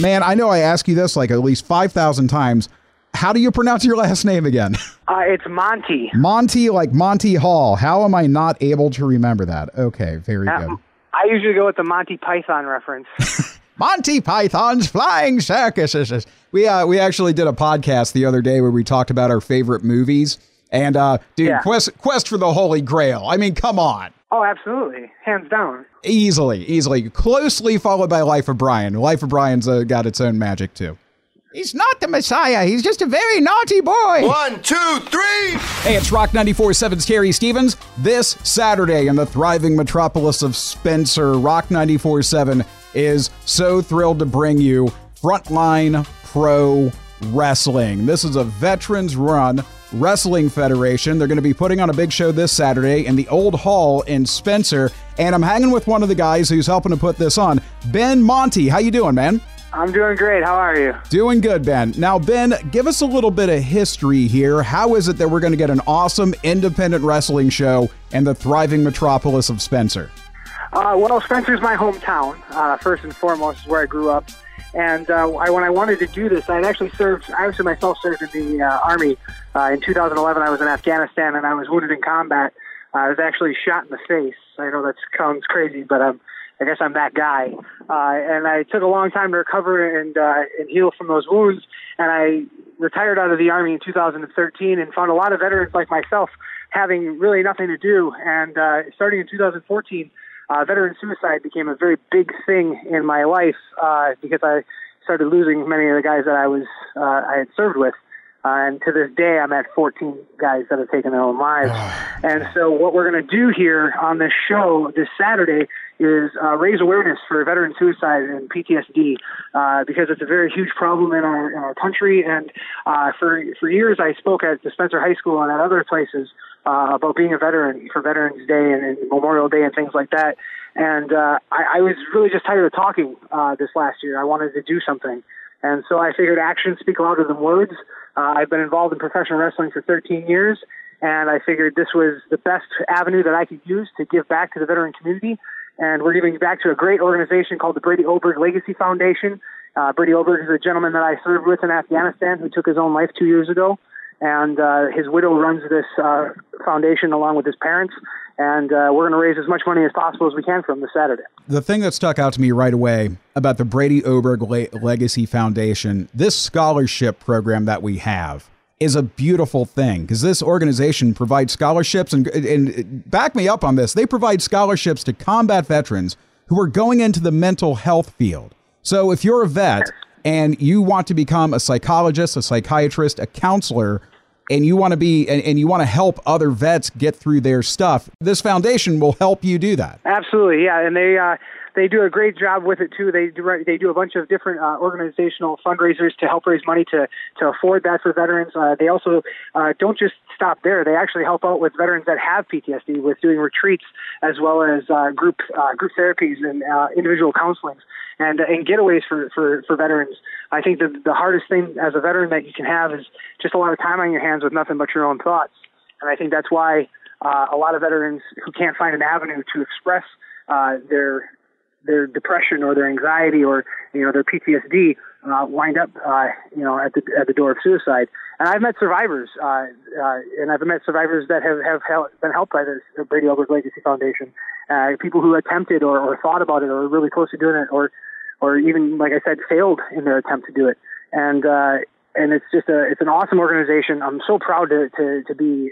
Man, I know I ask you this like at least 5,000 times. How do you pronounce your last name again? Uh, it's Monty. Monty, like Monty Hall. How am I not able to remember that? Okay, very Uh, good. I usually go with the Monty Python reference. Monty Python's Flying Circuses. We uh, we actually did a podcast the other day where we talked about our favorite movies. And uh, dude, Yeah. Quest Quest for the Holy Grail. I mean, come on. oh, absolutely, hands down. Easily, easily. Closely followed by Life of Brian. Life of Brian's uh, got its own magic too. He's not the Messiah. He's just a very naughty boy. One, two, three. Hey, it's Rock 94.7's Terry Stevens. This Saturday in the thriving metropolis of Spencer, Rock 94.7 is so thrilled to bring you Frontline Pro Wrestling. This is a veterans run wrestling federation. They're going to be putting on a big show this Saturday in the Old Hall in Spencer. And I'm hanging with one of the guys who's helping to put this on, Ben Manthe. How you doing, man? I'm doing great. How are you? Doing good, Ben. Now, Ben, give us a little bit of history here. How is it that we're going to get an awesome independent wrestling show in the thriving metropolis of Spencer? Uh, well, Spencer's my hometown. Uh, first and foremost, is where I grew up. And uh, I, when I wanted to do this, I had actually served. I actually myself served in the uh, army. Uh, in 2011, I was in Afghanistan and I was wounded in combat. I was actually shot in the face. I know that sounds crazy, but I guess I'm that guy. Uh, and I took a long time to recover and uh, and heal from those wounds. And I retired out of the army in 2013 and found a lot of veterans like myself having really nothing to do. And uh, starting in 2014 uh, veteran suicide became a very big thing in my life uh, because I started losing many of the guys that I was uh, I had served with. Uh, and to this day, I'm at 14 guys that have taken their own lives. and so, what we're going to do here on this show this Saturday is uh, raise awareness for veteran suicide and PTSD uh, because it's a very huge problem in our in our country. And uh, for for years, I spoke at the Spencer High School and at other places uh, about being a veteran for Veterans Day and, and Memorial Day and things like that. And uh, I, I was really just tired of talking uh, this last year. I wanted to do something. And so I figured actions speak louder than words. Uh, I've been involved in professional wrestling for 13 years, and I figured this was the best avenue that I could use to give back to the veteran community. And we're giving back to a great organization called the Brady Oderberg Legacy Foundation. Uh, Brady Oderberg is a gentleman that I served with in Afghanistan who took his own life two years ago. And uh, his widow runs this uh, foundation along with his parents. And uh, we're going to raise as much money as possible as we can from this Saturday. The thing that stuck out to me right away about the Brady Oderberg Le- Legacy Foundation, this scholarship program that we have, is a beautiful thing because this organization provides scholarships and, and back me up on this. They provide scholarships to combat veterans who are going into the mental health field. So if you're a vet and you want to become a psychologist, a psychiatrist, a counselor, and you want to be and, and you want to help other vets get through their stuff, this foundation will help you do that. Absolutely, yeah, and they uh, they do a great job with it too. They do they do a bunch of different uh, organizational fundraisers to help raise money to to afford that for veterans. Uh, they also uh, don't just stop there. They actually help out with veterans that have PTSD with doing retreats as well as uh, group uh, group therapies and uh, individual counselings and uh, and getaways for, for for veterans. I think that the hardest thing as a veteran that you can have is just a lot of time on your hands with nothing but your own thoughts. And I think that's why uh, a lot of veterans who can't find an avenue to express uh, their their depression or their anxiety or you know their PTSD uh, wind up uh, you know at the at the door of suicide. And I've met survivors, uh, uh, and I've met survivors that have have been helped by the Brady Oderberg Legacy Foundation. Uh, people who attempted or, or thought about it or were really close to doing it, or or even like I said, failed in their attempt to do it. And uh, and it's just a it's an awesome organization. I'm so proud to to, to be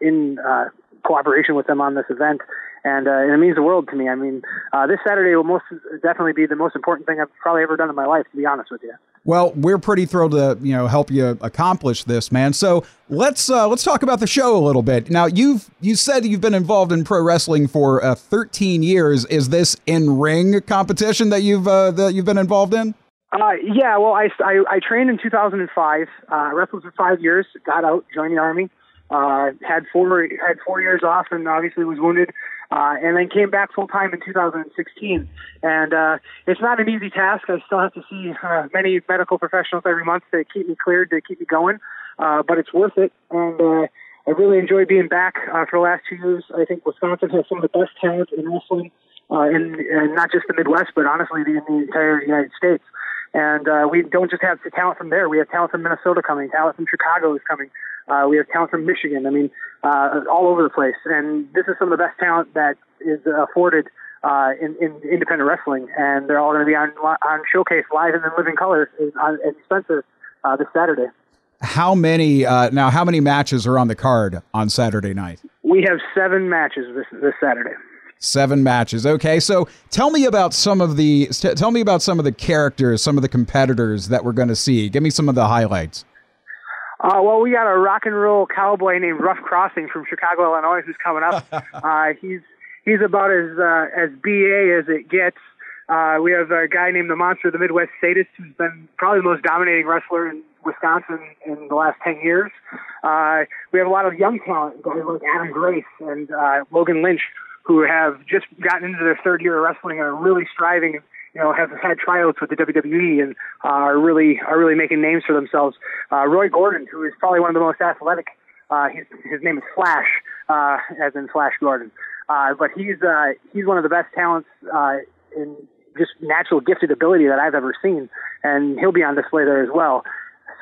in cooperation with them on this event, and, uh, and it means the world to me. I mean, uh, this Saturday will most definitely be the most important thing I've probably ever done in my life, to be honest with you. Well, we're pretty thrilled to you know help you accomplish this, man. So let's uh, let's talk about the show a little bit. Now, you've you said you've been involved in pro wrestling for uh, 13 years. Is this in ring competition that you've uh, that you've been involved in? Uh, yeah, well, I, I, I trained in 2005. Uh, wrestled for five years. Got out, joined the army. Uh, had four had four years off, and obviously was wounded. Uh, and then came back full time in 2016. And uh, it's not an easy task. I still have to see uh, many medical professionals every month to keep me cleared, to keep me going. Uh, but it's worth it. And uh, I really enjoy being back uh, for the last two years. I think Wisconsin has some of the best talent in wrestling, uh, in, in not just the Midwest, but honestly in the entire United States. And uh, we don't just have talent from there. We have talent from Minnesota coming, talent from Chicago is coming. Uh, we have talent from Michigan. I mean, uh, all over the place. And this is some of the best talent that is afforded uh, in, in independent wrestling. And they're all going to be on on Showcase live and in living color on, at Spencer uh, this Saturday. How many uh, now? How many matches are on the card on Saturday night? We have seven matches this this Saturday. Seven matches. Okay, so tell me about some of the tell me about some of the characters, some of the competitors that we're going to see. Give me some of the highlights. Uh, well, we got a rock and roll cowboy named Rough Crossing from Chicago, Illinois, who's coming up. uh, he's he's about as uh, as ba as it gets. Uh, we have a guy named the Monster of the Midwest Sadist, who's been probably the most dominating wrestler in Wisconsin in the last 10 years. Uh, we have a lot of young talent, guys like Adam Grace and uh, Logan Lynch, who have just gotten into their third year of wrestling and are really striving. You know, have had tryouts with the WWE and uh, are really are really making names for themselves. Uh, Roy Gordon, who is probably one of the most athletic. Uh, his, his name is Flash, uh, as in Flash Gordon. Uh, but he's uh, he's one of the best talents uh, in just natural gifted ability that I've ever seen, and he'll be on display there as well.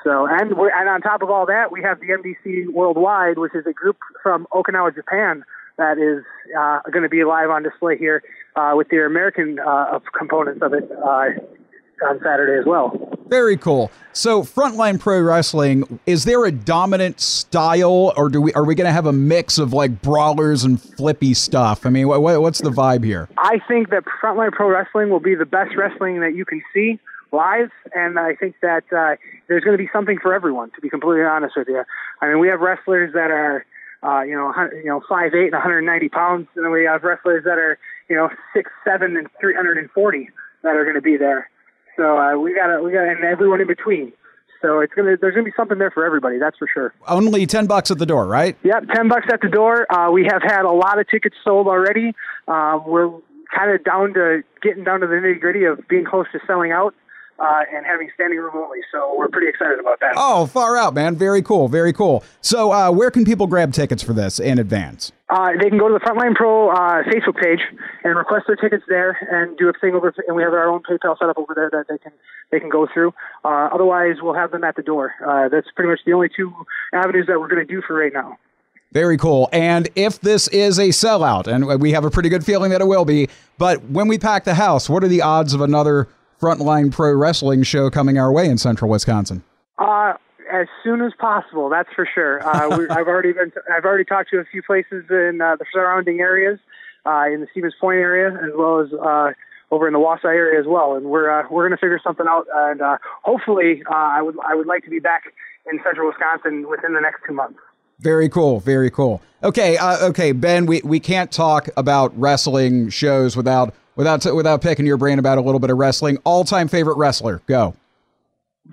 So, and we're, and on top of all that, we have the MDC Worldwide, which is a group from Okinawa, Japan, that is uh, going to be live on display here uh, with the American uh, components of it uh, on Saturday as well. Very cool. So, Frontline Pro Wrestling, is there a dominant style, or do we are we going to have a mix of like brawlers and flippy stuff? I mean, what, what's the vibe here? I think that Frontline Pro Wrestling will be the best wrestling that you can see live, and I think that uh, there's going to be something for everyone. To be completely honest with you, I mean, we have wrestlers that are, uh, you know, you know, five eight and 190 pounds, and then we have wrestlers that are, you know, six seven and 340 that are going to be there. So uh, we got we got and everyone in between. So it's gonna there's gonna be something there for everybody. That's for sure. Only ten bucks at the door, right? Yep, ten bucks at the door. Uh, we have had a lot of tickets sold already. Um, we're kind of down to getting down to the nitty gritty of being close to selling out uh, and having standing room only. So we're pretty excited about that. Oh, far out, man! Very cool, very cool. So uh, where can people grab tickets for this in advance? Uh, they can go to the Frontline Pro uh, Facebook page and request their tickets there, and do a thing over. And we have our own PayPal set up over there that they can they can go through. Uh, otherwise, we'll have them at the door. Uh, that's pretty much the only two avenues that we're going to do for right now. Very cool. And if this is a sellout, and we have a pretty good feeling that it will be, but when we pack the house, what are the odds of another Frontline Pro Wrestling show coming our way in Central Wisconsin? Uh, as soon as possible. That's for sure. Uh, I've already been. I've already talked to a few places in uh, the surrounding areas, uh, in the Stevens Point area, as well as uh, over in the Wausau area as well. And we're uh, we're going to figure something out. And uh, hopefully, uh, I would I would like to be back in Central Wisconsin within the next two months. Very cool. Very cool. Okay. Uh, okay, Ben. We we can't talk about wrestling shows without without without picking your brain about a little bit of wrestling. All time favorite wrestler. Go.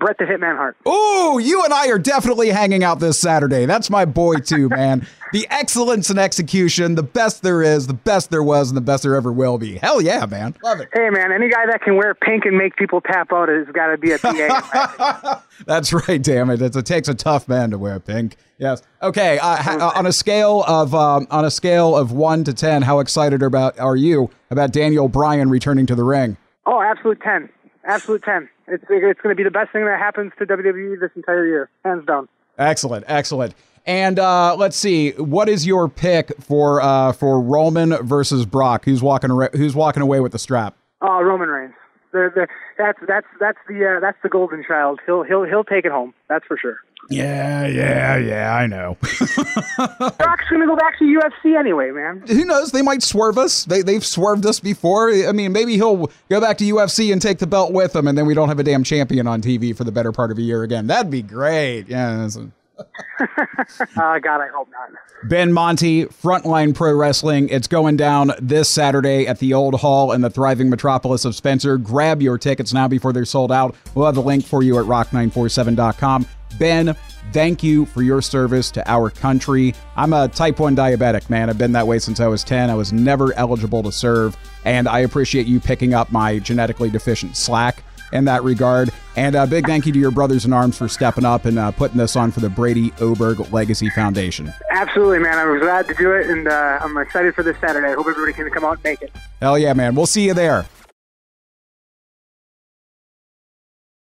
Bret the Hitman Hart. Oh, you and I are definitely hanging out this Saturday. That's my boy too, man. the excellence in execution, the best there is, the best there was, and the best there ever will be. Hell yeah, man. Love it. Hey, man, any guy that can wear pink and make people tap out has got to be a PA. That's right, damn it. It's, it takes a tough man to wear pink. Yes. Okay. Uh, ha- on a scale of um, on a scale of one to ten, how excited about are you about Daniel Bryan returning to the ring? Oh, absolute ten. Absolute ten. It's it's going to be the best thing that happens to WWE this entire year, hands down. Excellent, excellent. And uh, let's see, what is your pick for uh, for Roman versus Brock? Who's walking Who's walking away with the strap? Oh, Roman Reigns. The, the, that's that's that's the uh, that's the golden child. He'll he'll he'll take it home. That's for sure. Yeah, yeah, yeah, I know. Brock's gonna go back to UFC anyway, man. Who knows? They might swerve us. They they've swerved us before. I mean, maybe he'll go back to UFC and take the belt with him, and then we don't have a damn champion on TV for the better part of a year again. That'd be great. Yeah. uh, God, I hope not. Ben Manthe, Frontline Pro Wrestling. It's going down this Saturday at the Old Hall in the thriving metropolis of Spencer. Grab your tickets now before they're sold out. We'll have the link for you at rock947.com. Ben, thank you for your service to our country. I'm a type 1 diabetic, man. I've been that way since I was 10. I was never eligible to serve, and I appreciate you picking up my genetically deficient slack in that regard. And a big thank you to your brothers in arms for stepping up and uh, putting this on for the Brady Oderberg Legacy Foundation. Absolutely, man. I was glad to do it, and uh, I'm excited for this Saturday. I hope everybody can come out and make it. Hell yeah, man. We'll see you there.